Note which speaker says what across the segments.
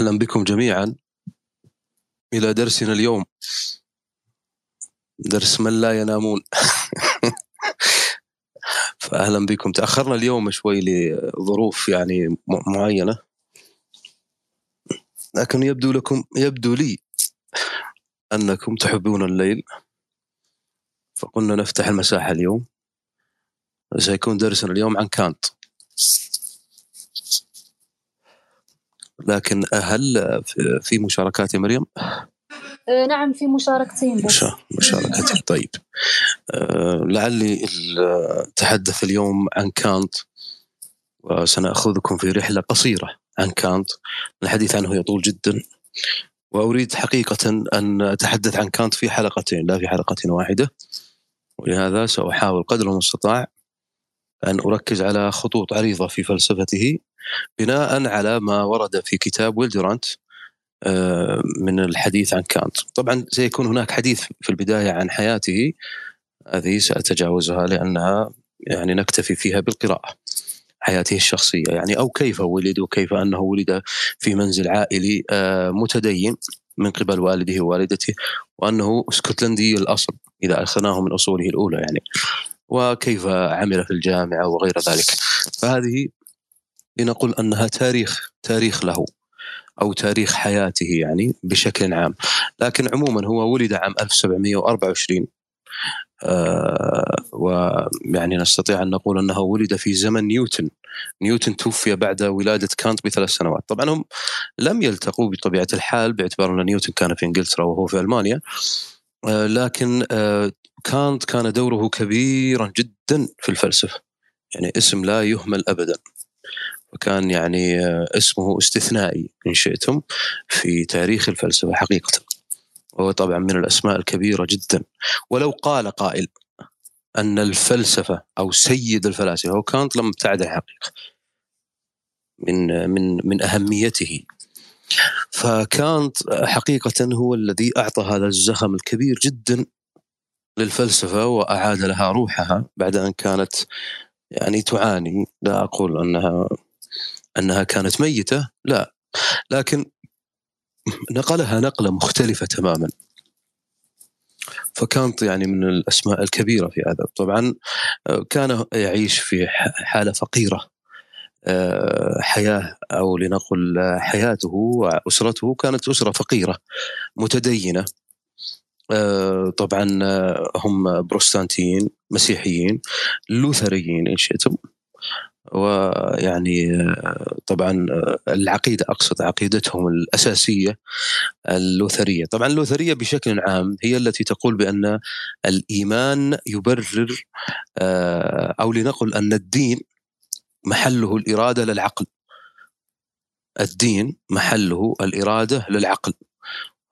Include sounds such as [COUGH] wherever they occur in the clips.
Speaker 1: أهلا بكم جميعا إلى درسنا اليوم. درس من لا ينامون. [LAUGHS] فأهلا بكم. تأخرنا اليوم شوي لظروف يعني معينة. لكن يبدو لكم يبدو لي أنكم تحبون الليل. فقلنا نفتح المساحة اليوم. سيكون درسنا اليوم عن كانت. لكن هل في مشاركات يا مريم؟
Speaker 2: آه، نعم في مشاركتين بس.
Speaker 1: مشاركتين. طيب. أه لعلي أتحدث اليوم عن كانت وسنأخذكم في رحلة قصيرة عن كانت. الحديث عنه يطول جدا. وأريد حقيقة أن أتحدث عن كانت في حلقتين لا في حلقة واحدة. ولهذا سأحاول قدر المستطاع أن أركز على خطوط عريضة في فلسفته. بناء على ما ورد في كتاب ويلدرانت آه، من الحديث عن كانت. طبعا سيكون هناك حديث في البداية عن حياته هذه سأتجاوزها لأنها يعني نكتفي فيها بالقراءة حياته الشخصية. يعني أو كيف ولد وكيف أنه ولد في منزل عائلي آه، متدين من قبل والده ووالدته وأنه اسكتلندي الأصل إذا أخذناه من أصوله الأولى يعني وكيف عمل في الجامعة وغير ذلك. فهذه لنقول أنها تاريخ تاريخ له أو تاريخ حياته يعني بشكل عام. لكن عموما هو ولد عام 1724 آه ويعني نستطيع أن نقول أنه ولد في زمن نيوتن. نيوتن توفي بعد ولادة كانت بثلاث سنوات. طبعا هم لم يلتقوا بطبيعة الحال باعتبار أن نيوتن كان في إنجلترا وهو في ألمانيا آه لكن آه كانت كان دوره كبيرا جدا في الفلسفة. يعني اسم لا يهمل أبدا. وكان يعني آه، اسمه استثنائي إن شئتم في تاريخ الفلسفة حقيقة. وهو طبعا من الأسماء الكبيرة جدا. ولو قال قائل أن الفلسفة أو سيد الفلاسفة هو كانت لم ابتعد الحقيقة من من من أهميته. فكانت حقيقة هو الذي أعطى هذا الزخم الكبير جدا للفلسفة وأعاد لها روحها بعد أن كانت يعني تعاني. لا أقول أنها أنها كانت ميتة لا. لكن نقلها نقلة مختلفة تماما. فكانت يعني من الأسماء الكبيرة في هذا. طبعا كان يعيش في حالة فقيرة. حياة أو لنقل حياته وأسرته كانت أسرة فقيرة متدينة. آه، طبعا آه، هم بروستانتيين مسيحيين لوثريين إن شئتم. ويعني آه، طبعا العقيدة أقصد عقيدتهم الأساسية اللوثرية، طبعا اللوثرية بشكل عام هي التي تقول بأن الإيمان يبرر أو لنقل أن الدين محله الإرادة للعقل. الدين محله الإرادة للعقل.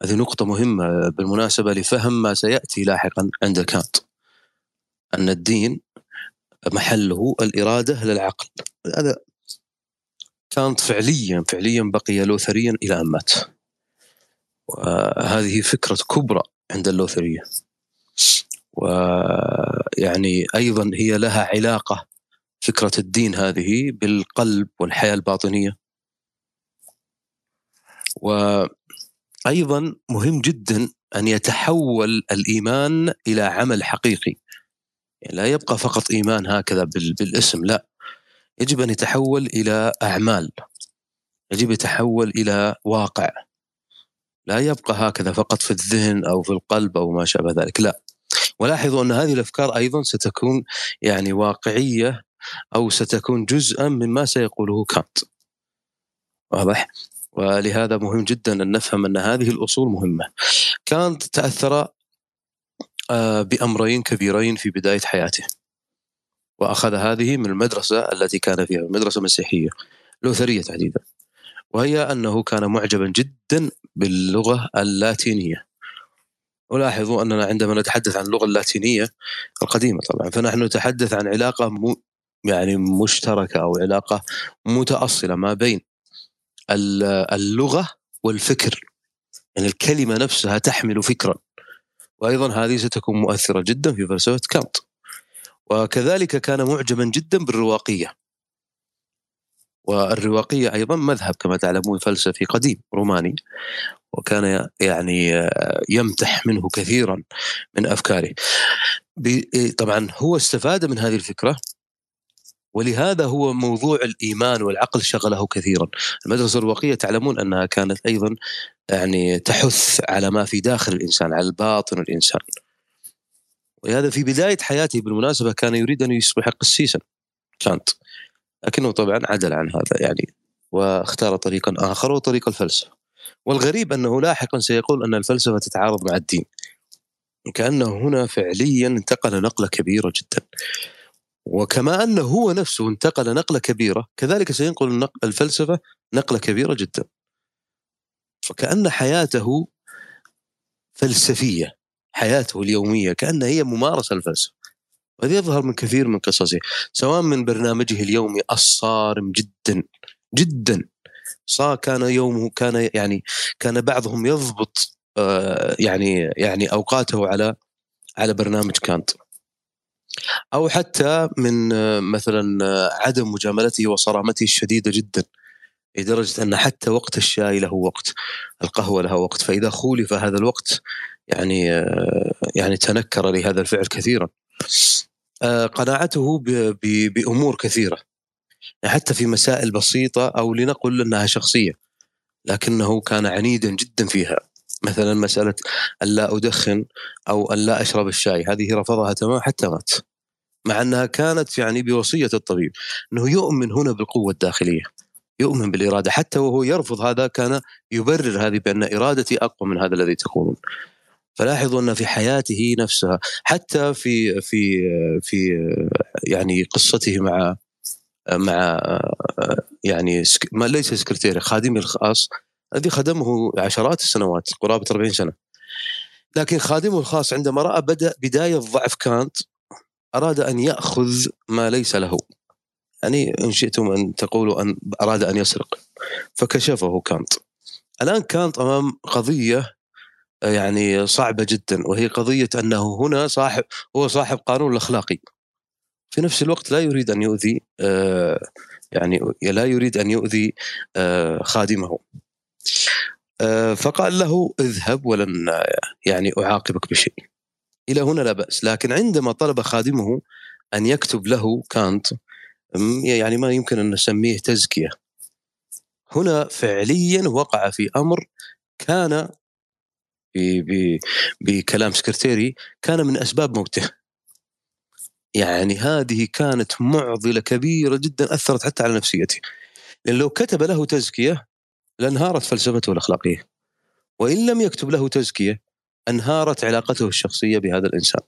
Speaker 1: هذه نقطة مهمة بالمناسبة لفهم ما سيأتي لاحقا عند كانت أن الدين محله الإرادة للعقل. هذا كانت فعليا فعليا بقي لوثريا إلى أن مات. وهذه فكرة كبرى عند اللوثرية. ويعني أيضا هي لها علاقة فكرة الدين هذه بالقلب والحياة الباطنية. و أيضا مهم جدا أن يتحول الإيمان إلى عمل حقيقي. يعني لا يبقى فقط إيمان هكذا بالاسم لا. يجب أن يتحول إلى أعمال. يجب يتحول إلى واقع. لا يبقى هكذا فقط في الذهن أو في القلب أو ما شابه ذلك لا. ولاحظوا أن هذه الأفكار أيضا ستكون يعني واقعية أو ستكون جزءا مما سيقوله كانت. واضح؟ ولهذا مهم جدا أن نفهم أن هذه الأصول مهمة. كانت تأثر آه، بأمرين كبيرين في بداية حياته. وأخذ هذه من المدرسة التي كان فيها مدرسة مسيحية لوثرية تحديدا. وهي أنه كان معجبا جدا باللغة اللاتينية. ولاحظوا أننا عندما نتحدث عن اللغة اللاتينية القديمة طبعا فنحن نتحدث عن علاقة م... يعني مشتركة أو علاقة متأصلة ما بين اللغة والفكر يعني الكلمة نفسها تحمل فكرا وأيضا هذه ستكون مؤثرة جدا في فلسفه كانت وكذلك كان معجبا جدا بالرواقية. والرواقية أيضا مذهب كما تعلمون فلسفي قديم روماني وكان يعني يمتح منه كثيرا من أفكاره. طبعا هو استفاد من هذه الفكرة ولهذا هو موضوع الإيمان والعقل شغله كثيرا. المدرسة الرواقية تعلمون أنها كانت أيضا يعني تحث على ما في داخل الإنسان، على الباطن الإنسان. ولهذا في بداية حياته بالمناسبة كان يريد أن يصبح قسيسا كانت لكنه طبعا عدل عن هذا يعني واختار طريقا آخر وطريق الفلسفة. والغريب أنه لاحقا سيقول أن الفلسفة تتعارض مع الدين. كأنه هنا فعليا انتقل نقلة كبيرة جدا. وكما انه هو نفسه انتقل نقلة كبيرة كذلك سينقل الفلسفة نقلة كبيرة جدا. فكأن حياته فلسفية حياته اليومية كانها هي ممارسة الفلسفة. وهذا يظهر من كثير من قصصه سواء من برنامجه اليومي الصارم جدا جدا صار كان يومه كان يعني كان بعضهم يضبط آه، يعني يعني أوقاته على على برنامج كانت أو حتى من آه، مثلا آه، عدم مجاملته وصرامته الشديدة جدا لدرجة أن حتى وقت الشاي له وقت القهوة لها وقت. فإذا خولف هذا الوقت يعني يعني تنكر لهذا الفعل كثيرا. قناعته بأمور كثيرة. يعني حتى في مسائل بسيطة أو لنقل أنها شخصية. لكنه كان عنيدا جدا فيها. مثلا مسألة الا أدخن أو الا أشرب الشاي. هذه رفضها تماما حتى مات. مع أنها كانت يعني بوصية الطبيب إنه يؤمن هنا بالقوة الداخلية يؤمن بالإرادة حتى وهو يرفض هذا كان يبرر هذه بأن إرادتي أقوى من هذا الذي تقولون. فلاحظوا أن في حياته نفسها حتى في في في يعني قصته مع مع يعني ما ليس سكرتيري خادمي الخاص الذي خدمه عشرات السنوات قرابة 40 سنة. لكن خادمه الخاص عندما رأى بدأ بداية ضعف كانت أراد أن يأخذ ما ليس له. يعني إن شئتم أن تقولوا أن أراد أن يسرق. فكشفه كانت. الآن كانت أمام قضية يعني صعبة جدا وهي قضية أنه هنا صاحب هو صاحب قانون الأخلاقي. في نفس الوقت لا يريد أن يؤذي آه، يعني لا يريد أن يؤذي آه، خادمه. آه، فقال له اذهب ولن يعني أعاقبك بشيء. إلى هنا لا بأس. لكن عندما طلب خادمه أن يكتب له كانت يعني ما يمكن أن نسميه تزكية. هنا فعليا وقع في أمر كان بكلام سكرتيري كان من أسباب موته. يعني هذه كانت معضلة كبيرة جدا أثرت حتى على نفسيته. لأن لو كتب له تزكية لانهارت فلسفته الأخلاقية. وإن لم يكتب له تزكية أنهارت علاقته الشخصية بهذا الإنسان.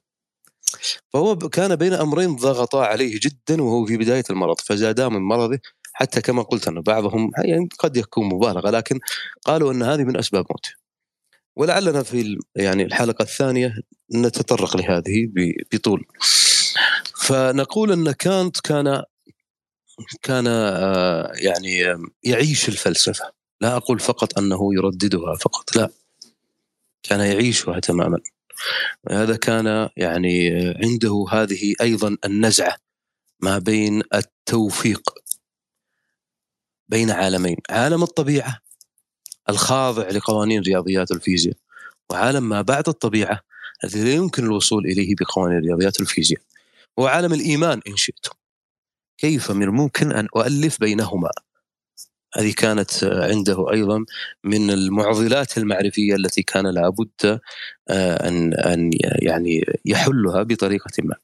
Speaker 1: فهو كان بين أمرين ضغطا عليه جدا وهو في بداية المرض فزادا من مرضه حتى كما قلت أن بعضهم يعني قد يكون مبالغة لكن قالوا أن هذه من أسباب موته. ولعلنا في يعني الحلقة الثانية نتطرق لهذه بطول. فنقول أن كانت كان كان آه، يعني يعيش الفلسفة. لا أقول فقط أنه يرددها فقط لا. كان يعيشها تماما هذا كان يعني عنده هذه أيضا النزعة ما بين التوفيق بين عالمين. عالم الطبيعة الخاضع لقوانين رياضيات الفيزياء وعالم ما بعد الطبيعة الذي لا يمكن الوصول إليه بقوانين رياضيات الفيزياء هو عالم الإيمان إن شئتم. كيف من الممكن أن أؤلف بينهما؟ هذه كانت عنده أيضا من المعضلات المعرفية التي كان لابد آه، أن أن يعني يحلها بطريقة ما.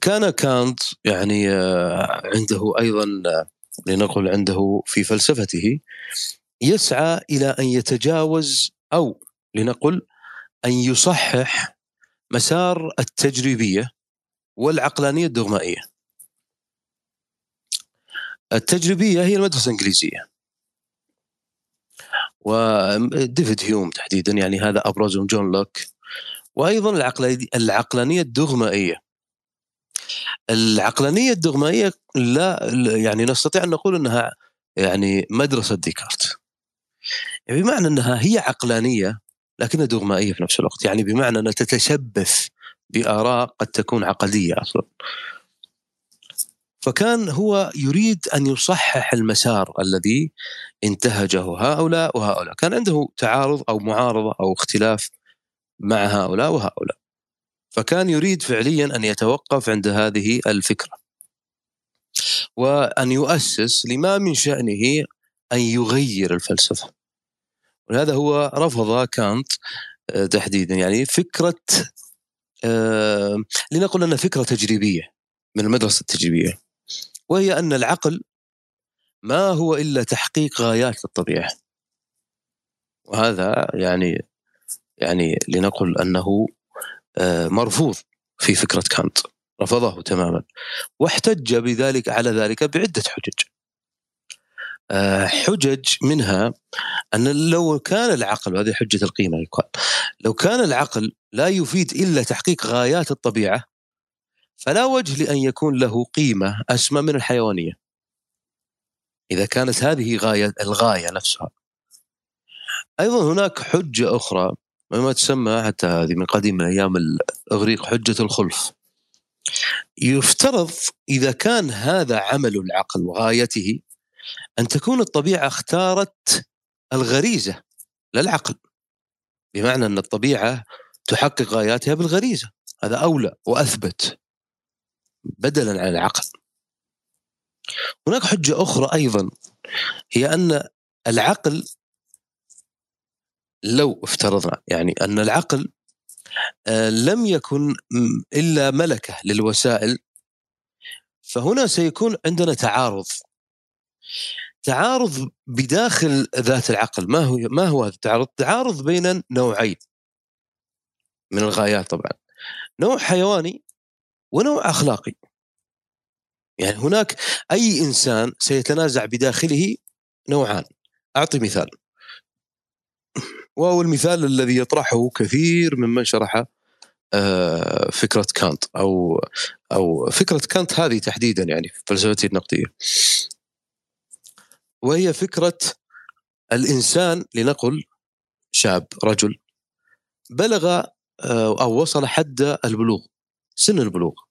Speaker 1: كان كانت يعني آه، عنده أيضا لنقل عنده في فلسفته يسعى إلى أن يتجاوز أو لنقل أن يصحح مسار التجريبية والعقلانية الدغمائية. التجريبية هي المدرسة الإنجليزية. وديفيد هيوم تحديدا يعني هذا أبرزهم جون لوك. وأيضا العقلانية الدغمائية. العقلانية الدغمائية لا يعني نستطيع أن نقول إنها يعني مدرسة ديكارت. بمعنى إنها هي عقلانية لكنها دغمائية في نفس الوقت. يعني بمعنى إنها تتشبث بآراء قد تكون عقدية أصلا. فكان هو يريد أن يصحح المسار الذي انتهجه هؤلاء وهؤلاء، كان عنده تعارض أو معارضة أو اختلاف مع هؤلاء وهؤلاء. فكان يريد فعليا أن يتوقف عند هذه الفكرة. وأن يؤسس لما من شأنه أن يغير الفلسفة. ولهذا هو رفض كانت آه، تحديدا يعني فكرة آه لنقل انها فكرة تجريبية من المدرسة التجريبية وهي أن العقل ما هو إلا تحقيق غايات الطبيعة. وهذا يعني يعني لنقل أنه آه مرفوض في فكرة كانت رفضه تماما. واحتج بذلك على ذلك بعدة حجج. آه، حجج منها أن لو كان العقل وهذه حجة القيمة يقال لو كان العقل لا يفيد إلا تحقيق غايات الطبيعة فلا وجه لأن يكون له قيمة أسمى من الحيوانية. إذا كانت هذه غاية الغاية نفسها. أيضا هناك حجة أخرى ما تسمى حتى هذه من قديم من أيام الإغريق حجة الخلف. يفترض إذا كان هذا عمل العقل وغايته أن تكون الطبيعة اختارت الغريزة لا العقل بمعنى أن الطبيعة تحقق غاياتها بالغريزة. هذا أولى وأثبت. بدلا عن العقل هناك حجة أخرى أيضا هي أن العقل لو افترضنا يعني أن العقل آه، لم يكن إلا ملكة للوسائل فهنا سيكون عندنا تعارض. تعارض بداخل ذات العقل. ما هو ما هو هذا التعارض؟ تعارض بين نوعين من الغايات طبعا. نوع حيواني ونوع أخلاقي. يعني هناك أي إنسان سيتنازع بداخله نوعان. أعطي مثال. وهو المثال الذي يطرحه كثير ممن شرح آه، فكرة كانت أو أو فكرة كانت هذه تحديدا يعني في فلسفته النقدية. وهي فكرة الإنسان لنقل شاب رجل بلغ آه، أو وصل حد البلوغ سن البلوغ.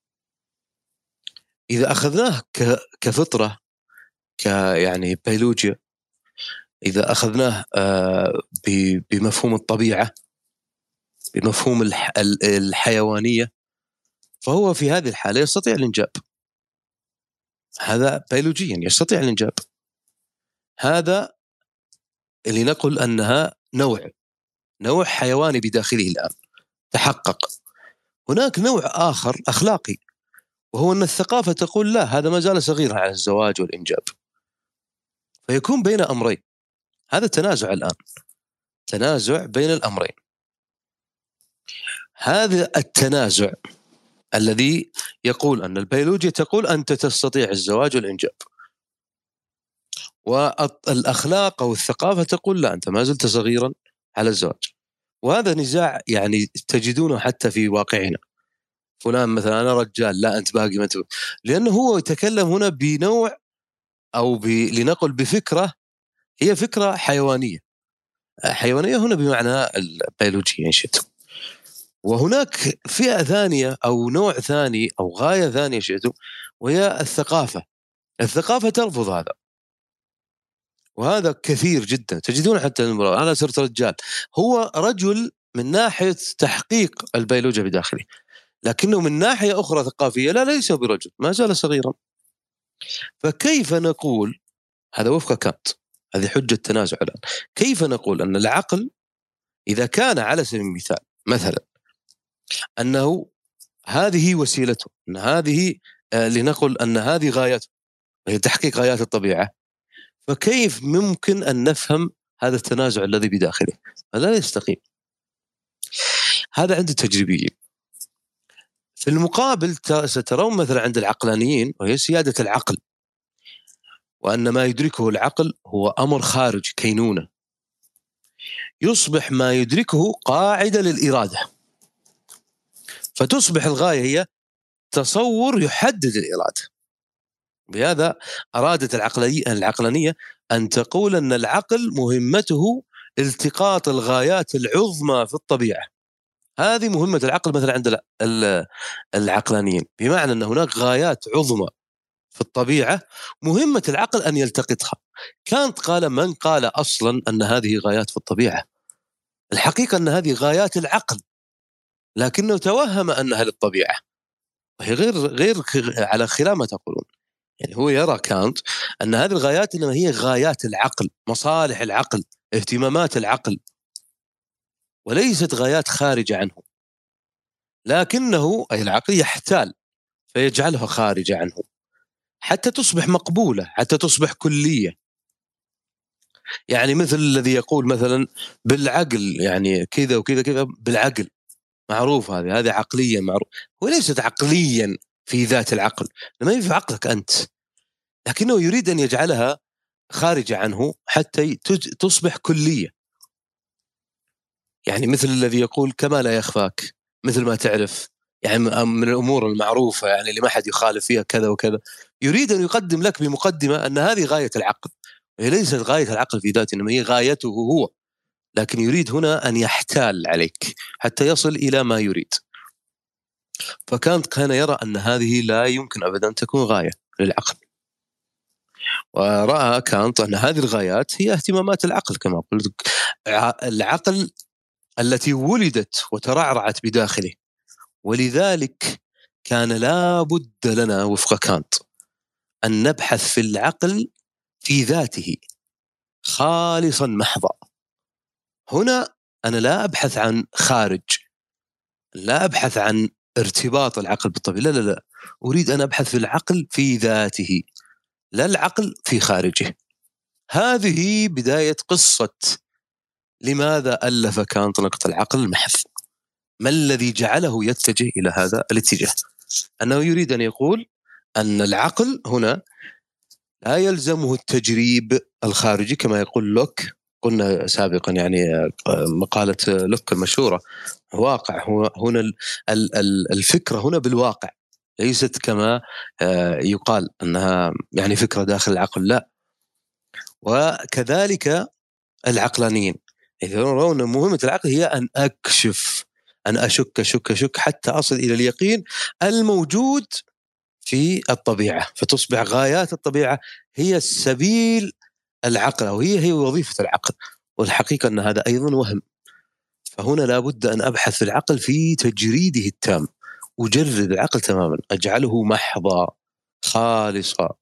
Speaker 1: إذا أخذناه كفطرة كيعني بيولوجيا إذا أخذناه آه، بمفهوم الطبيعة بمفهوم الحيوانية فهو في هذه الحالة يستطيع الإنجاب. هذا بيولوجيا يستطيع الإنجاب. هذا اللي نقول أنها نوع نوع حيواني بداخله الآن تحقق. هناك نوع آخر أخلاقي. وهو أن الثقافة تقول لا هذا ما زال صغيرا على الزواج والإنجاب. فيكون بين أمرين. هذا تنازع الآن. تنازع بين الأمرين. هذا التنازع الذي يقول أن البيولوجيا تقول أنت تستطيع الزواج والإنجاب. والأخلاق أو الثقافة تقول لا أنت ما زلت صغيرا على الزواج. وهذا نزاع يعني تجدونه حتى في واقعنا. فلان مثلا أنا رجال لا أنت باقي ما لأنه هو يتكلم هنا بنوع أو ب... لنقل بفكرة هي فكرة حيوانية. حيوانية هنا بمعنى البيولوجية إن شئت وهناك فئة ثانية أو نوع ثاني أو غاية ثانية شئتم وهي الثقافة. الثقافة ترفض هذا. وهذا كثير جدا. تجدون حتى المرأة أنا صرت رجال. هو رجل من ناحية تحقيق البيولوجيا بداخله لكنه من ناحية أخرى ثقافية لا ليس برجل ما زال صغيرا فكيف نقول هذا وفق كانت هذه حجة تنازع الآن كيف نقول أن العقل إذا كان على سبيل المثال مثلا أنه هذه وسيلته أن هذه آه، لنقل أن هذه غايته هي تحقيق غايات الطبيعة فكيف ممكن أن نفهم هذا التنازع الذي بداخله؟ لا يستقيم. هذا عند التجريبيين. في المقابل سترون مثلا عند العقلانيين وهي سيادة العقل. وأن ما يدركه العقل هو أمر خارج كينونة. يصبح ما يدركه قاعدة للإرادة. فتصبح الغاية هي تصور يحدد الإرادة. بهذا أرادت العقلانية أن تقول أن العقل مهمته التقاط الغايات العظمى في الطبيعة هذه مهمة العقل مثلا عند العقلانيين. بمعنى أن هناك غايات عظمى في الطبيعة مهمة العقل أن يلتقطها. كانت قال من قال أصلا أن هذه غايات في الطبيعة؟ الحقيقة أن هذه غايات العقل لكنه توهم أنها للطبيعة. وهي غير غير على خلاف ما تقولون. يعني هو يرى كانت أن هذه الغايات إنما هي غايات العقل مصالح العقل اهتمامات العقل. وليست غايات خارجة عنه. لكنه أي العقل يحتال فيجعلها خارجة عنه. حتى تصبح مقبولة حتى تصبح كلية. يعني مثل الذي يقول مثلا بالعقل يعني كذا وكذا كذا بالعقل. معروف هذه هذه عقليا معروف. وليست عقليا في ذات العقل ما هي في عقلك أنت. لكنه يريد أن يجعلها خارجة عنه حتى تصبح كلية. يعني مثل الذي يقول كما لا يخفاك مثل ما تعرف. يعني من الأمور المعروفة يعني اللي ما حد يخالف فيها كذا وكذا. يريد أن يقدم لك بمقدمة أن هذه غاية العقل. هي ليست غاية العقل في ذاته إنما هي غايته هو. لكن يريد هنا أن يحتال عليك حتى يصل إلى ما يريد. فكانت كان يرى أن هذه لا يمكن ابدا تكون غاية للعقل. ورأى كانت أن هذه الغايات هي اهتمامات العقل كما قلت. العقل التي ولدت وترعرعت بداخله. ولذلك كان لا بد لنا وفق كانت أن نبحث في العقل في ذاته. خالصا محضا. هنا أنا لا أبحث عن خارج. لا أبحث عن ارتباط العقل بالطبيعة. لا لا لا. أريد أن أبحث في العقل في ذاته لا العقل في خارجه. هذه بداية قصة لماذا ألف كانت نقطة العقل المحض؟ ما الذي جعله يتجه إلى هذا الاتجاه؟ أنه يريد أن يقول أن العقل هنا لا يلزمه التجريب الخارجي كما يقول لوك. قلنا سابقا يعني مقالة لوك المشهورة. واقع هو هنا الفكرة هنا بالواقع. ليست كما آه، يقال أنها يعني فكرة داخل العقل لا. وكذلك العقلانيين. يرون مهمة العقل هي أن أكشف أن أشك أشك أشك حتى أصل إلى اليقين الموجود في الطبيعة فتصبح غايات الطبيعة هي السبيل العقل أو هي هي وظيفة العقل والحقيقة أن هذا أيضا وهم. فهنا لابد أن أبحث في العقل في تجريده التام أجرد العقل تماما أجعله محضا خالصا.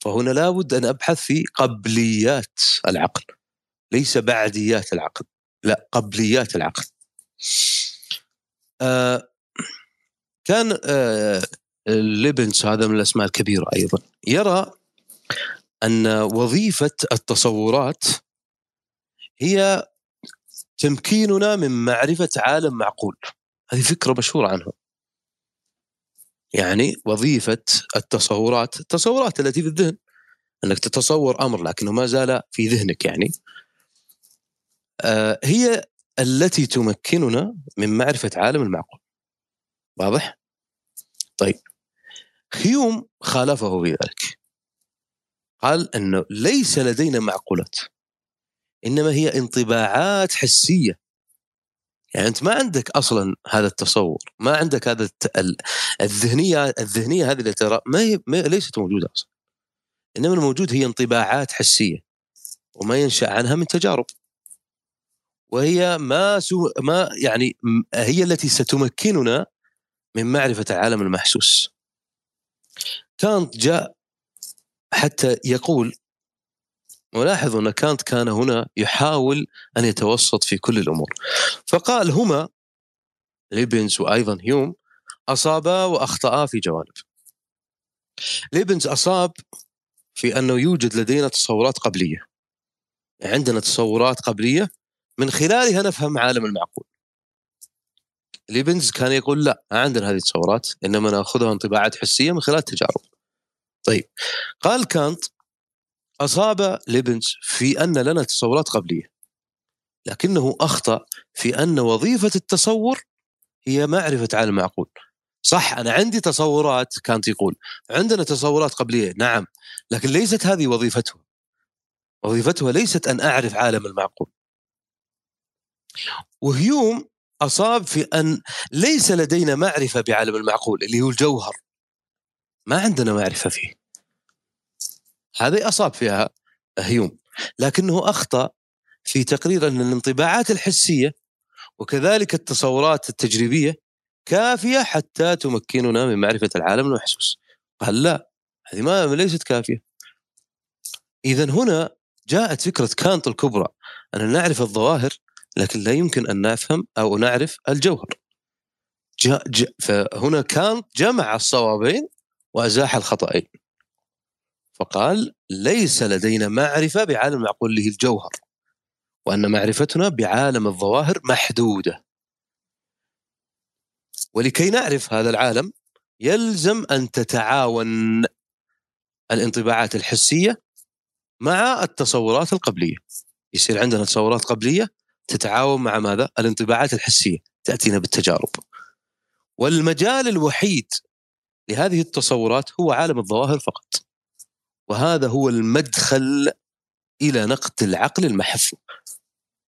Speaker 1: فهنا لابد أن أبحث في قبليات العقل. ليس بعديات العقل لا قبليات العقل آه كان آه ليبنس هذا من الأسماء الكبيرة أيضا يرى أن وظيفة التصورات هي تمكيننا من معرفة عالم معقول. هذه فكرة مشهورة عنه. يعني وظيفة التصورات التصورات التي في الذهن أنك تتصور أمر لكنه ما زال في ذهنك يعني. هي التي تمكننا من معرفة عالم المعقول. واضح؟ طيب. هيوم خالفه في ذلك قال أنه ليس لدينا معقولات إنما هي انطباعات حسية. يعني أنت ما عندك أصلا هذا التصور ما عندك هذا الذهنية الذهنية هذه اللي ترى ما هي ليست موجودة أصلا. إنما الموجود هي انطباعات حسية وما ينشأ عنها من تجارب. وهي ما سو ما يعني هي التي ستمكننا من معرفة العالم المحسوس. كانت جاء حتى يقول ولاحظوا أن كانط كان هنا يحاول أن يتوسط في كل الأمور. فقال هما ليبنز وأيضا هيوم أصابا وأخطأا في جوانب. ليبنز أصاب في أنه يوجد لدينا تصورات قبلية. عندنا تصورات قبلية من خلالها نفهم عالم المعقول ليبنز كان يقول لا ما عندنا هذه التصورات إنما نأخذها انطباعات حسية من خلال التجارب. طيب قال كانت أصاب ليبنز في أن لنا تصورات قبلية لكنه أخطأ في أن وظيفة التصور هي معرفة عالم المعقول. صح أنا عندي تصورات كانت يقول عندنا تصورات قبلية نعم لكن ليست هذه وظيفتها. وظيفتها ليست أن أعرف عالم المعقول. وهيوم أصاب في أن ليس لدينا معرفة بعالم المعقول اللي هو الجوهر. ما عندنا معرفة فيه. هذه أصاب فيها هيوم. لكنه أخطأ في تقرير أن الانطباعات الحسية وكذلك التصورات التجريبية كافية حتى تمكننا من معرفة العالم المحسوس قال لا هذه ما ليست كافية. إذا هنا جاءت فكرة كانت الكبرى أن نعرف الظواهر لكن لا يمكن أن نفهم أو نعرف الجوهر. جاء جاء فهنا كانت جمع الصوابين وأزاح الخطأين. فقال ليس لدينا معرفة بعالم المعقول له الجوهر وأن معرفتنا بعالم الظواهر محدودة. ولكي نعرف هذا العالم يلزم أن تتعاون الانطباعات الحسية مع التصورات القبلية. يصير عندنا تصورات قبلية تتعاون مع ماذا؟ الانطباعات الحسية تأتينا بالتجارب. والمجال الوحيد لهذه التصورات هو عالم الظواهر فقط. وهذا هو المدخل إلى نقد العقل المحض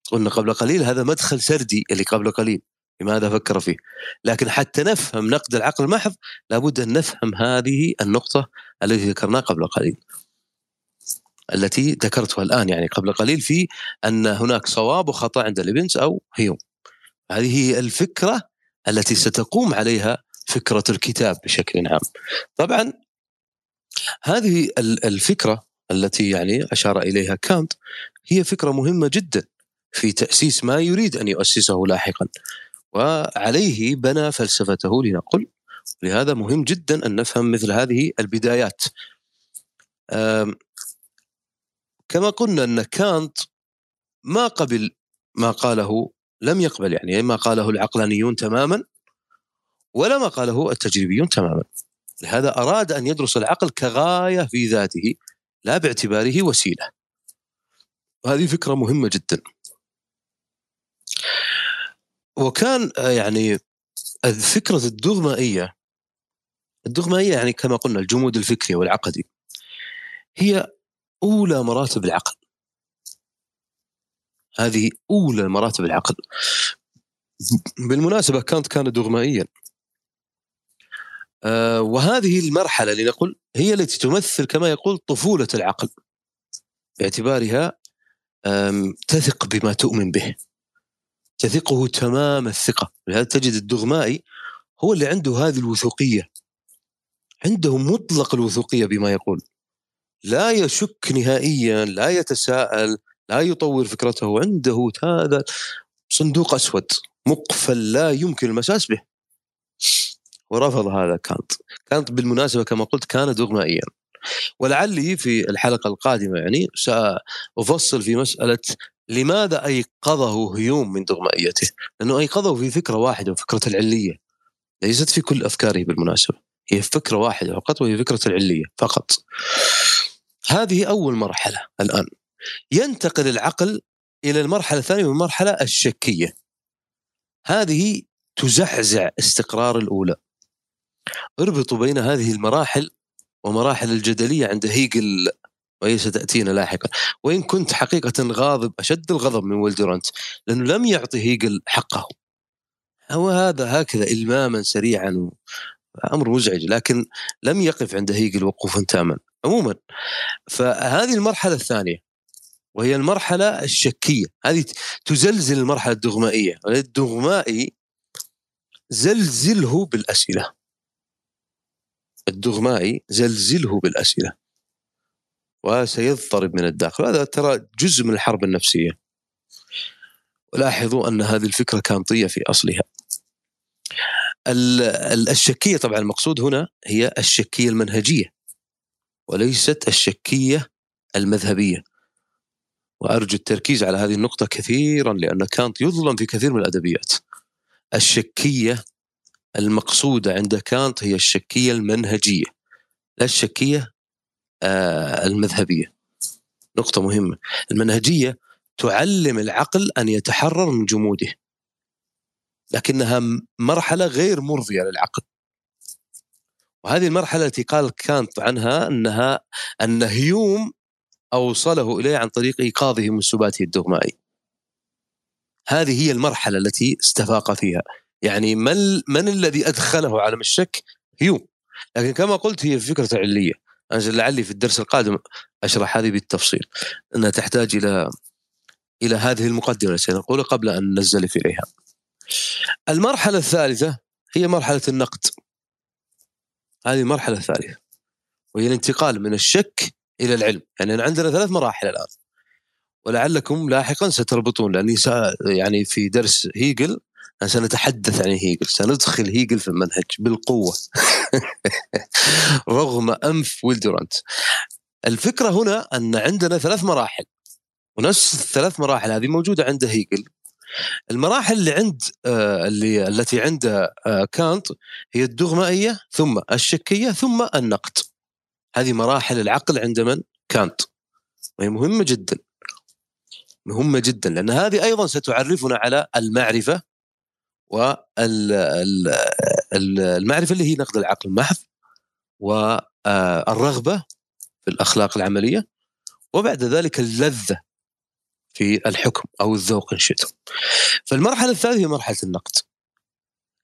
Speaker 1: قلنا قبل قليل هذا مدخل سردي اللي قبل قليل لماذا فكر فيه؟ لكن حتى نفهم نقد العقل المحض لابد أن نفهم هذه النقطة التي ذكرناها قبل قليل. التي ذكرتها الآن يعني قبل قليل في أن هناك صواب وخطأ عند ليبنز أو هيوم. هذه هي الفكرة التي ستقوم عليها فكرة الكتاب بشكل عام. طبعا هذه الفكرة التي يعني أشار إليها كانت هي فكرة مهمة جدا في تأسيس ما يريد أن يؤسسه لاحقا وعليه بنى فلسفته لنقل. لهذا مهم جدا أن نفهم مثل هذه البدايات. كما قلنا أن كانت ما قبل ما قاله لم يقبل يعني ما قاله العقلانيون تماما ولا ما قاله التجريبيون تماما. لهذا أراد أن يدرس العقل كغاية في ذاته لا باعتباره وسيلة. وهذه فكرة مهمة جدا. وكان يعني فكرة الدغمائية الدغمائية يعني كما قلنا الجمود الفكري والعقدي هي أولى مراتب العقل. هذه أولى مراتب العقل. بالمناسبة كانت كان دغمائيا. آه وهذه المرحلة لنقل هي التي تمثل كما يقول طفولة العقل. باعتبارها تثق بما تؤمن به. تثقه تمام الثقة. لهذا تجد الدغمائي هو اللي عنده هذه الوثوقية. عنده مطلق الوثوقية بما يقول. لا يشك نهائيا لا يتساءل لا يطور فكرته عنده هذا صندوق أسود مقفل لا يمكن المساس به. ورفض هذا كانت. كانت بالمناسبة كما قلت كان دغمائيا ولعلي في الحلقة القادمة يعني سأفصل في مسألة لماذا أيقظه هيوم من دغمائيته لأنه أيقظه في فكرة واحدة فكرة العلية. ليست في كل أفكاره بالمناسبة. هي فكرة واحدة فقط وهي فكرة العلية فقط. هذه أول مرحلة الآن. ينتقل العقل إلى المرحلة الثانية والمرحلة الشكية. هذه تزعزع استقرار الأولى. اربطوا بين هذه المراحل ومراحل الجدلية عند هيجل وهي ستأتينا لاحقا. وإن كنت حقيقة غاضب أشد الغضب من ولدرانت لأنه لم يعطي هيجل حقه. هو هذا هكذا إلماما سريعا أمر مزعج لكن لم يقف عند هيجل وقوفا تاما. عموما. فهذه المرحلة الثانية وهي المرحلة الشكية. هذه تزلزل المرحلة الدغمائية. الدغمائي زلزله بالأسئلة. الدغمائي زلزله بالأسئلة. وسيضطرب من الداخل. هذا ترى جزء من الحرب النفسية. ولاحظوا أن هذه الفكرة كانطية في أصلها. الشكية طبعا المقصود هنا هي الشكية المنهجية. وليست الشكية المذهبية. وأرجو التركيز على هذه النقطة كثيرا لأن كانت يظلم في كثير من الأدبيات. الشكية المقصودة عند كانت هي الشكية المنهجية لا الشكية آه، المذهبية. نقطة مهمة. المنهجية تعلم العقل أن يتحرر من جموده لكنها مرحلة غير مرضية للعقل. وهذه المرحلة التي قال كانت عنها أنها أن هيوم أوصله إليه عن طريق إيقاظه من سباته الدغمائي. هذه هي المرحلة التي استفاق فيها. يعني من, من الذي أدخله عالم الشك؟ هيوم. لكن كما قلت هي فكرة علية أجل لعلي في الدرس القادم أشرح هذه بالتفصيل. أنها تحتاج إلى إلى هذه المقدمة سنقول قبل أن ننزلك إليها. المرحلة الثالثة هي مرحلة النقد. هذه المرحلة الثالثة وهي الانتقال من الشك إلى العلم يعني عندنا ثلاث مراحل الآن. ولعلكم لاحقا ستربطون لأني يعني في درس هيجل سنتحدث عن هيجل سندخل هيجل في المنهج بالقوة. [LAUGHS] رغم أنف ويلدورانت الفكرة هنا أن عندنا ثلاث مراحل ونفس الثلاث مراحل هذه موجودة عند هيجل. المراحل اللي عند آه اللي التي عند آه كانت هي الدغمائية ثم الشكية ثم النقد. هذه مراحل العقل عند من؟ كانت. وهي مهمة جدا. مهمة جدا لأن هذه أيضا ستعرفنا على المعرفة والمعرفة اللي هي نقد العقل المحض والرغبة في الأخلاق العملية وبعد ذلك اللذة في الحكم أو الذوق إن شئتم. فالمرحلة الثالثة هي مرحلة النقد.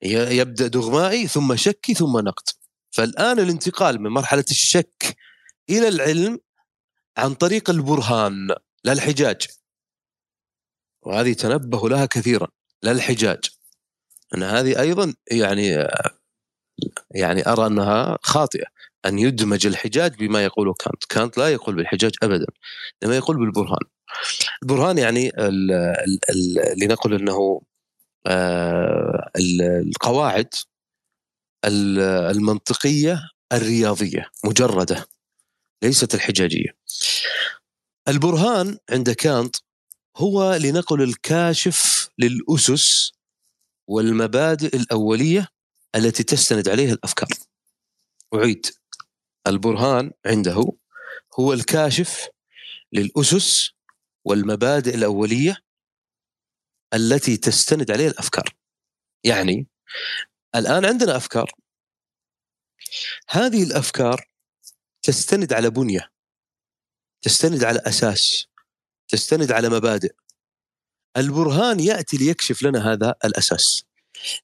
Speaker 1: يبدأ دغمائي ثم شكي ثم نقد. فالآن الانتقال من مرحلة الشك إلى العلم عن طريق البرهان لا الحجاج. وهذه تنبه لها كثيرا لا الحجاج. أن هذه أيضا يعني يعني أرى أنها خاطئة. أن يدمج الحجاج بما يقوله كانت. كانت لا يقول بالحجاج أبدا إنما يقول بالبرهان. البرهان يعني لنقل أنه آه، القواعد المنطقية الرياضية مجردة ليست الحجاجية. البرهان عند كانت هو لنقل الكاشف للأسس والمبادئ الأولية التي تستند عليها الأفكار. أعيد. البرهان عنده هو الكاشف للأسس والمبادئ الأولية التي تستند عليها الأفكار. يعني الآن عندنا أفكار. هذه الأفكار تستند على بنية تستند على أساس تستند على مبادئ. البرهان يأتي ليكشف لنا هذا الأساس.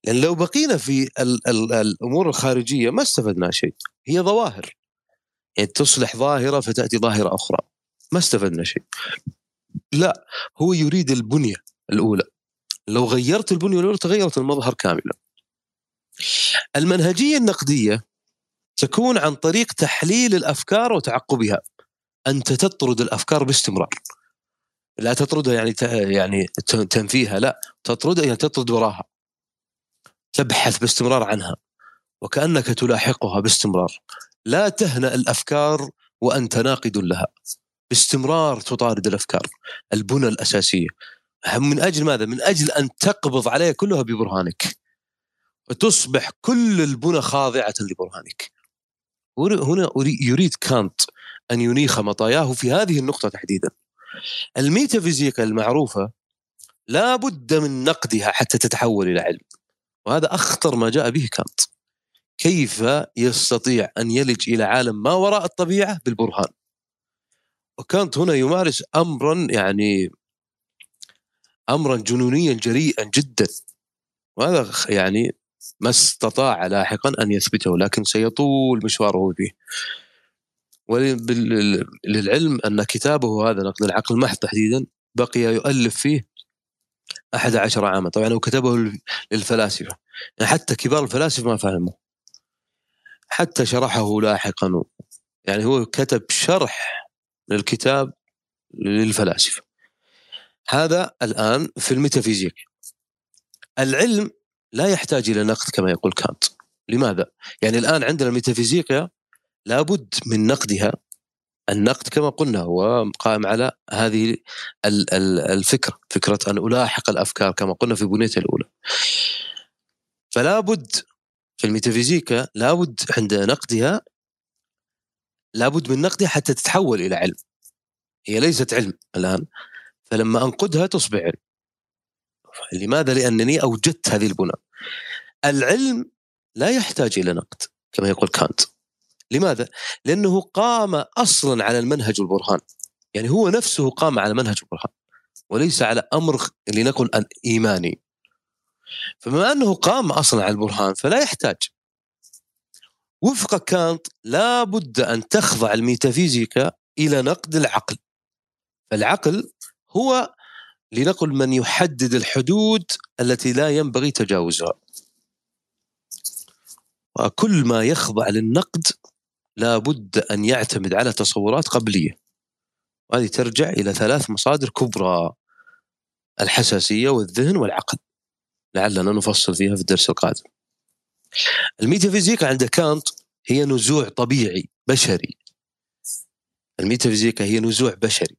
Speaker 1: لأن لو بقينا في ال ال الأمور الخارجية ما استفدنا شيء. هي ظواهر. يعني تصلح ظاهرة فتأتي ظاهرة أخرى. ما استفدنا شيء. لا هو يريد البنية الأولى. لو غيرت البنية الأولى تغيرت المظهر كاملا. المنهجية النقدية تكون عن طريق تحليل الأفكار وتعقبها. أنت تطرد الأفكار باستمرار. لا تطردها يعني يعني تنفيها لا. تطردها يعني تطرد وراها. تبحث باستمرار عنها. وكأنك تلاحقها باستمرار. لا تهنأ الأفكار وأنت ناقد لها. باستمرار تطارد الأفكار البنى الأساسية. من أجل ماذا؟ من أجل أن تقبض عليها كلها ببرهانك. وتصبح كل البنى خاضعة لبرهانك. هنا يريد كانت أن ينيخ مطاياه في هذه النقطة تحديدا. الميتافيزيقا المعروفة لا بد من نقدها حتى تتحول إلى علم. وهذا أخطر ما جاء به كانت. كيف يستطيع أن يلج إلى عالم ما وراء الطبيعة بالبرهان؟ وكانت هنا يمارس امرا يعني امرا جنونيا جريئا جدا. وهذا يعني ما استطاع لاحقا أن يثبته لكن سيطول مشواره فيه وللعلم أن كتابه هذا نقد العقل المحض تحديدا بقي يؤلف فيه أحد عشر عاما. طبعا هو كتبه للفلاسفة. يعني حتى كبار الفلاسفة ما فهموا حتى شرحه لاحقا. يعني هو كتب شرح للكتاب للفلاسفة. هذا الآن في الميتافيزيك. العلم لا يحتاج إلى نقد كما يقول كانت. لماذا؟ يعني الآن عندنا الميتافيزيقيا لابد من نقدها. النقد كما قلنا هو قائم على هذه الفكرة فكرة أن ألاحق الأفكار كما قلنا في بنيتها الأولى. فلا بد في الميتافيزيكا لابد عند نقدها لابد من نقدها حتى تتحول إلى علم. هي ليست علم الآن. فلما أنقدها تصبح علم. لماذا؟ لأنني أوجدت هذه البنى. العلم لا يحتاج إلى نقد كما يقول كانت. لماذا؟ لأنه قام أصلا على المنهج والبرهان يعني هو نفسه قام على منهج البرهان. وليس على أمر لنقل إيماني فبما أنه قام أصلا على البرهان فلا يحتاج وفق كانت لا بد أن تخضع الميتافيزيكا إلى نقد العقل. فالعقل هو لنقل من يحدد الحدود التي لا ينبغي تجاوزها. وكل ما يخضع للنقد لا بد أن يعتمد على تصورات قبلية. وهذه ترجع إلى ثلاث مصادر كبرى الحساسية والذهن والعقل. لعلنا نفصل فيها في الدرس القادم. الميتافيزيقا عند كانت هي نزوع طبيعي بشري. الميتافيزيقا هي نزوع بشري.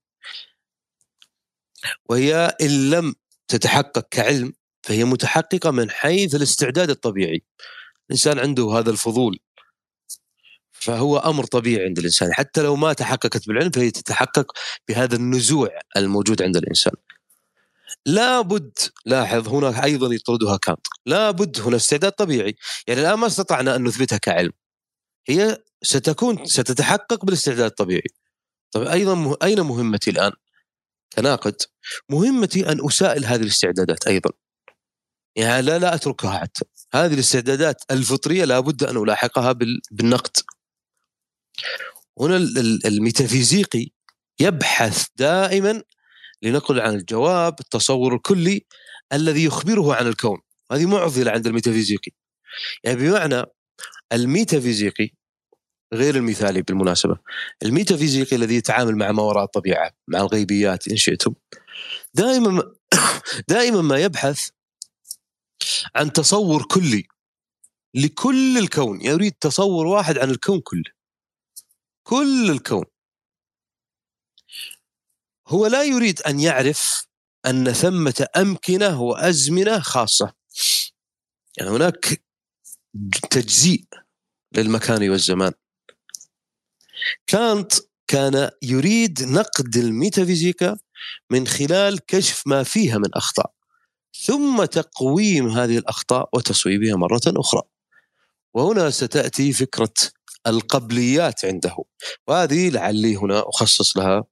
Speaker 1: وهي إن لم تتحقق كعلم فهي متحققة من حيث الاستعداد الطبيعي. الإنسان عنده هذا الفضول. فهو أمر طبيعي عند الإنسان. حتى لو ما تحققت بالعلم فهي تتحقق بهذا النزوع الموجود عند الإنسان. لابد لاحظ هنا أيضا يطردها كانت. لابد هنا استعداد طبيعي. يعني الآن ما استطعنا أن نثبتها كعلم. هي ستكون ستتحقق بالاستعداد الطبيعي. طيب أيضا أين مهمتي الآن؟ كناقد. مهمتي أن أسائل هذه الاستعدادات أيضا. يعني لا لا أتركها حتى. هذه الاستعدادات الفطرية لابد أن ألاحقها بالنقد. هنا الميتافيزيقي يبحث دائما لنقل عن الجواب التصور الكلي الذي يخبره عن الكون. هذه معضلة عند الميتافيزيقي. يعني بمعنى الميتافيزيقي غير المثالي بالمناسبة الميتافيزيقي الذي يتعامل مع ما وراء الطبيعة مع الغيبيات إن شئتم دائما [COUGHS] دائما ما يبحث عن تصور كلي لكل الكون. يريد تصور واحد عن الكون كله. كل الكون. هو لا يريد أن يعرف أن ثمة أمكنة وأزمنة خاصة. يعني هناك تجزيء للمكان والزمان. كانت كان يريد نقد الميتافيزيكا من خلال كشف ما فيها من أخطاء. ثم تقويم هذه الأخطاء وتصويبها مرة أخرى. وهنا ستأتي فكرة القبليات عنده. وهذه لعلي هنا أخصص لها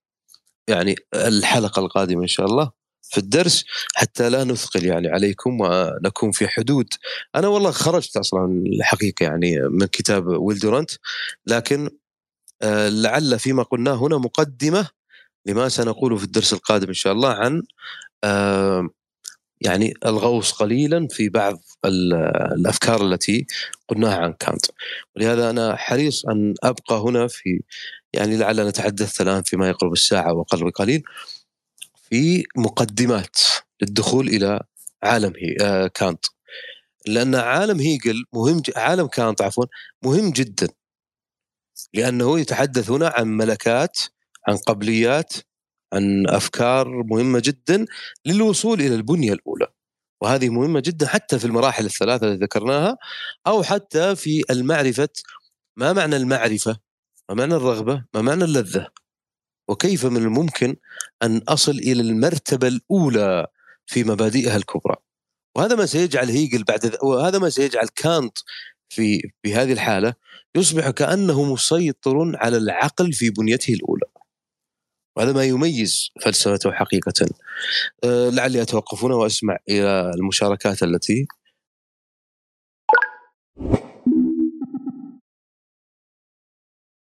Speaker 1: يعني الحلقة القادمة إن شاء الله في الدرس حتى لا نثقل يعني عليكم ونكون في حدود. أنا والله خرجت أصلا الحقيقة يعني من كتاب ويلدورانت لكن آه، لعل فيما قلناه هنا مقدمة لما سنقوله في الدرس القادم إن شاء الله عن يعني الغوص قليلا في بعض الأفكار التي قلناها عن كانت. ولهذا أنا حريص أن أبقى هنا في يعني لعلنا تحدثت الآن فيما يقرب الساعة واقل بقليل في مقدمات للدخول إلى عالم هي آه كانت. لأن عالم هيجل مهم عالم كانت عفوا مهم جدا. لأنه يتحدث هنا عن ملكات عن قبليات عن أفكار مهمة جدا للوصول إلى البنية الأولى. وهذه مهمة جدا حتى في المراحل الثلاثة التي ذكرناها أو حتى في المعرفة. ما معنى المعرفة؟ ما معنى الرغبة؟ ما معنى اللذة؟ وكيف من الممكن أن أصل إلى المرتبة الأولى في مبادئها الكبرى؟ وهذا ما سيجعل هيجل بعد وهذا ما سيجعل كانت في بهذه الحالة يصبح كأنه مسيطر على العقل في بنيته الأولى. وهذا ما يميز فلسفته حقيقة. أه لعلي أتوقف هنا وأسمع إلى المشاركات التي